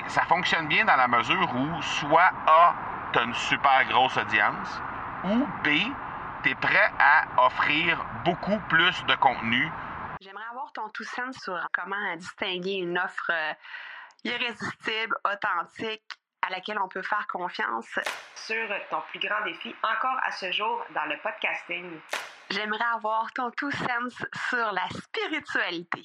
ben ça fonctionne bien dans la mesure où soit A, tu as une super grosse audience, ou B, tu es prêt à offrir beaucoup plus de contenu. J'aimerais avoir ton tout sens sur comment distinguer une offre euh, irrésistible, authentique, à laquelle on peut faire confiance. Sur ton plus grand défi encore à ce jour dans le podcasting. J'aimerais avoir ton tout sens sur la spiritualité.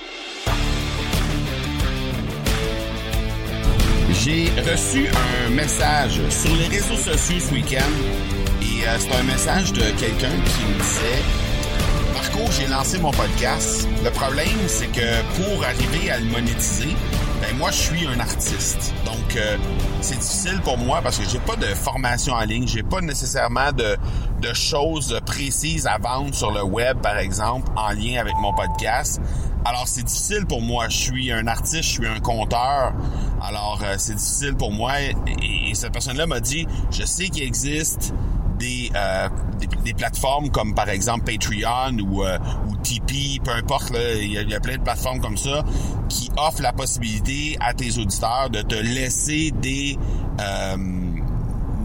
J'ai reçu un message sur les réseaux sociaux ce week-end et euh, c'est un message de quelqu'un qui me disait Marco, j'ai lancé mon podcast. Le problème, c'est que pour arriver à le monétiser, ben moi je suis un artiste. Donc euh, c'est difficile pour moi parce que j'ai pas de formation en ligne, j'ai pas nécessairement de, de choses précises à vendre sur le web par exemple en lien avec mon podcast. Alors c'est difficile pour moi, je suis un artiste, je suis un conteur. Alors euh, c'est difficile pour moi. Et, et cette personne-là m'a dit je sais qu'il existe euh, des, des, plateformes comme par exemple Patreon ou, euh, Tipeee, peu importe, il y, a plein de plateformes comme ça qui offrent la possibilité à tes auditeurs de te laisser des euh,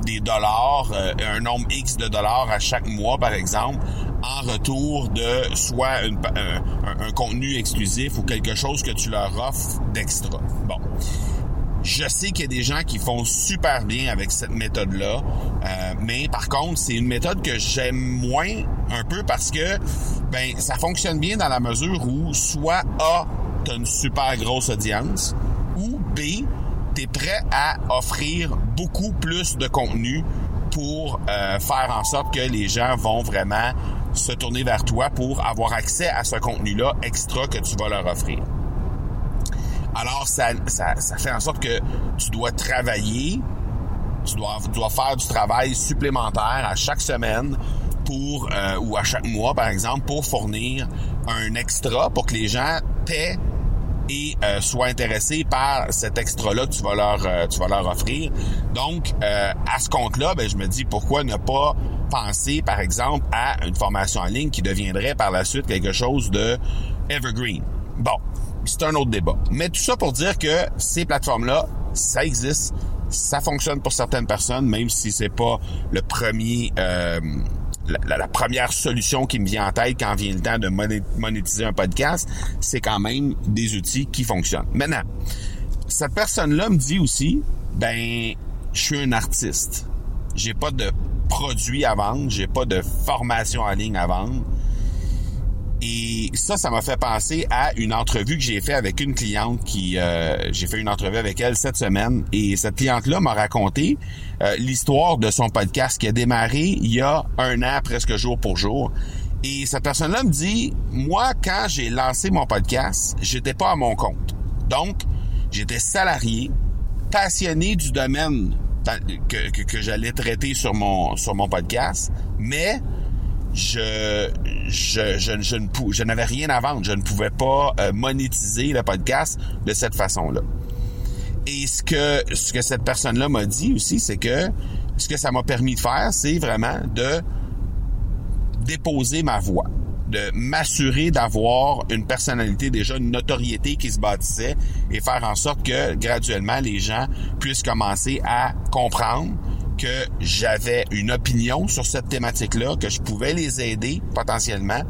des dollars, un nombre X de dollars à chaque mois par exemple, en retour de soit un, contenu exclusif ou quelque chose que tu leur offres d'extra. Bon. Je sais qu'il y a des gens qui font super bien avec cette méthode-là, euh, mais par contre, c'est une méthode que j'aime moins un peu parce que ben ça fonctionne bien dans la mesure où soit A, tu as une super grosse audience, ou B, tu es prêt à offrir beaucoup plus de contenu pour euh, faire en sorte que les gens vont vraiment se tourner vers toi pour avoir accès à ce contenu-là extra que tu vas leur offrir. Alors, ça, ça, ça, fait en sorte que tu dois travailler, tu dois, dois faire du travail supplémentaire à chaque semaine pour euh, ou à chaque mois, par exemple, pour fournir un extra pour que les gens paient et euh, soient intéressés par cet extra-là que tu vas leur euh, tu vas leur offrir. Donc, à ce compte-là, ben, je me dis pourquoi ne pas penser, par exemple, à une formation en ligne qui deviendrait par la suite quelque chose de evergreen. Bon, c'est un autre débat. Mais tout ça pour dire que ces plateformes-là, ça existe, ça fonctionne pour certaines personnes, même si c'est pas le premier, euh, la, première solution qui me vient en tête quand vient le temps de monétiser un podcast, c'est quand même des outils qui fonctionnent. Maintenant, cette personne-là me dit aussi, ben, je suis un artiste. J'ai pas de produit à vendre, j'ai pas de formation en ligne à vendre. Et ça, ça m'a fait penser à une entrevue que j'ai fait avec une cliente qui, euh, j'ai fait une entrevue avec elle cette semaine. Et cette cliente-là m'a raconté euh, l'histoire de son podcast qui a démarré il y a un an, presque jour pour jour. Et cette personne-là me dit, moi, quand j'ai lancé mon podcast, j'étais pas à mon compte. Donc, j'étais salarié, passionné du domaine que, que, que j'allais traiter sur mon, sur mon podcast, mais je, je, je, je, ne je n'avais rien à vendre. Je ne pouvais pas euh, monétiser le podcast de cette façon-là. Et ce que, ce que cette personne-là m'a dit aussi, c'est que ce que ça m'a permis de faire, c'est vraiment de déposer ma voix de m'assurer d'avoir une personnalité, déjà une notoriété qui se bâtissait et faire en sorte que graduellement les gens puissent commencer à comprendre que j'avais une opinion sur cette thématique-là, que je pouvais les aider potentiellement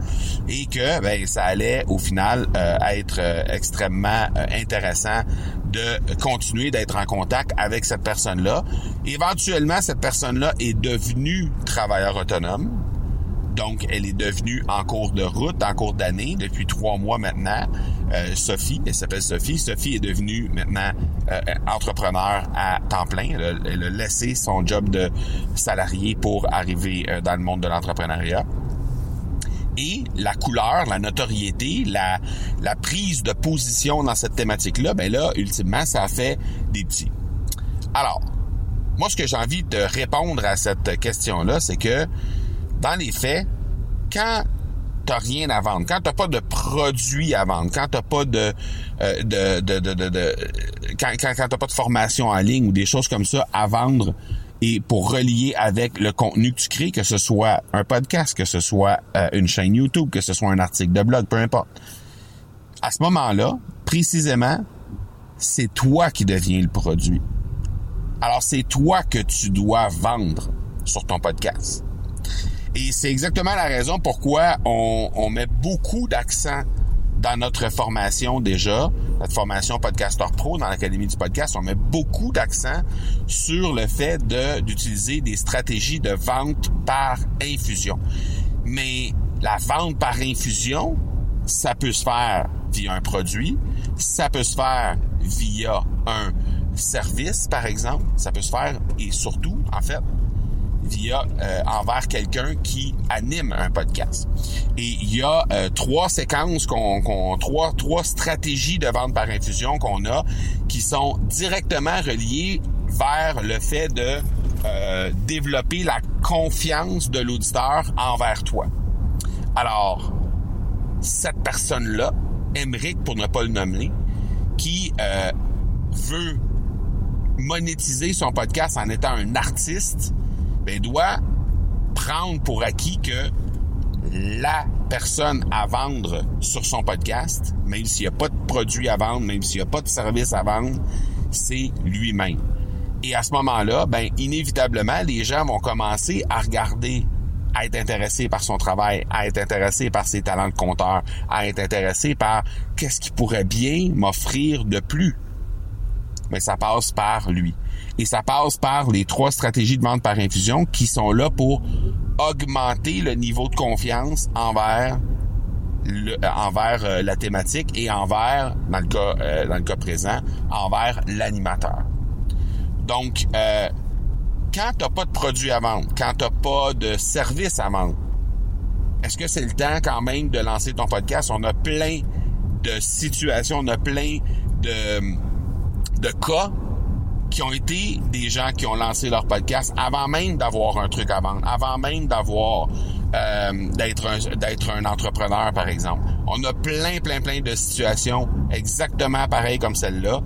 et que ben, ça allait au final euh, être euh, extrêmement euh, intéressant de continuer d'être en contact avec cette personne-là. Éventuellement, cette personne-là est devenue travailleur autonome. Donc, elle est devenue en cours de route, en cours d'année, depuis trois mois maintenant. Euh, Sophie, elle s'appelle Sophie. Sophie est devenue maintenant euh, entrepreneur à temps plein. Elle a, laissé son job de salarié pour arriver euh, dans le monde de l'entrepreneuriat. Et la couleur, la notoriété, la, la prise de position dans cette thématique-là, ben là, ultimement, ça a fait des petits. Alors, moi, ce que j'ai envie de répondre à cette question-là, c'est que dans les faits, quand t'as rien à vendre, quand t'as pas de produit à vendre, quand t'as pas de, euh, de, de, de, de, quand, quand, quand t'as pas de formation en ligne ou des choses comme ça à vendre et pour relier avec le contenu que tu crées, que ce soit un podcast, que ce soit euh, une chaîne YouTube, que ce soit un article de blog, peu importe. À ce moment-là, précisément, c'est toi qui deviens le produit. Alors c'est toi que tu dois vendre sur ton podcast. Et c'est exactement la raison pourquoi on, on met beaucoup d'accent dans notre formation déjà, notre formation Podcaster Pro dans l'Académie du podcast, on met beaucoup d'accent sur le fait d'utiliser des stratégies de vente par infusion. Mais la vente par infusion, ça peut se faire via un produit, ça peut se faire via un service, par exemple, ça peut se faire, et surtout, en fait, via euh, envers quelqu'un qui anime un podcast. Et il y a euh, trois séquences qu'on, trois trois stratégies de vente par infusion qu'on a qui sont directement reliées vers le fait de euh, développer la confiance de l'auditeur envers toi. Alors, cette personne-là, Emeric pour ne pas le nommer, qui veut monétiser son podcast en étant un artiste, ben, doit prendre pour acquis que la personne à vendre sur son podcast, même s'il n'y a pas de produit à vendre, même s'il n'y a pas de service à vendre, c'est lui-même. Et à ce moment-là, ben, inévitablement, les gens vont commencer à regarder, à être intéressés par son travail, à être intéressés par ses talents de compteur, à être intéressés par qu'est-ce qui pourrait bien m'offrir de plus. Mais ça passe par lui. Et ça passe par les trois stratégies de vente par infusion qui sont là pour augmenter le niveau de confiance envers le, euh, envers euh, la thématique et envers, dans le cas, euh, dans le cas présent, envers l'animateur. Donc, euh, quand t'as pas de produit à vendre, quand t'as pas de service à vendre, est-ce que c'est le temps quand même de lancer ton podcast? On a plein de situations, on a plein de, de cas qui ont été des gens qui ont lancé leur podcast avant même d'avoir un truc à vendre, avant même d'avoir euh, d'être un d'être un entrepreneur par exemple. On a plein plein plein de situations exactement pareilles comme celle-là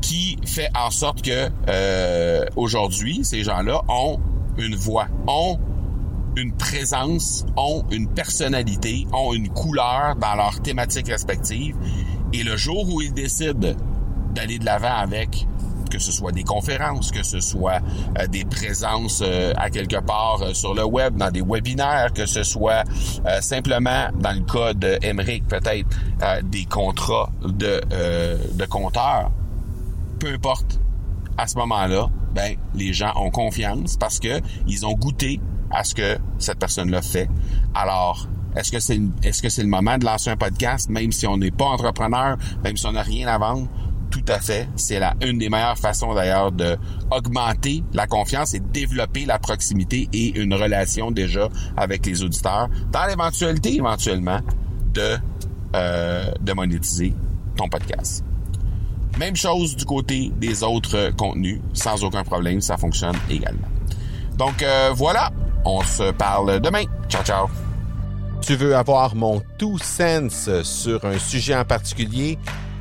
qui fait en sorte que euh, aujourd'hui ces gens-là ont une voix, ont une présence, ont une personnalité, ont une couleur dans leur thématique respective. Et le jour où ils décident d'aller de l'avant avec que ce soit des conférences, que ce soit euh, des présences euh, à quelque part euh, sur le web, dans des webinaires, que ce soit simplement, dans le cas de peut-être des contrats de, de compteurs. Peu importe, à ce moment-là, ben, les gens ont confiance parce que ils ont goûté à ce que cette personne-là fait. Alors, est-ce que c'est est-ce que c'est le moment de lancer un podcast, même si on n'est pas entrepreneur, même si on n'a rien à vendre? Tout à fait. C'est une des meilleures façons d'ailleurs de augmenter la confiance et développer la proximité et une relation déjà avec les auditeurs dans l'éventualité éventuellement de euh, monétiser ton podcast. Même chose du côté des autres contenus, sans aucun problème, ça fonctionne également. Donc euh, voilà, on se parle demain. Ciao ciao. Tu veux avoir mon tout sens sur un sujet en particulier?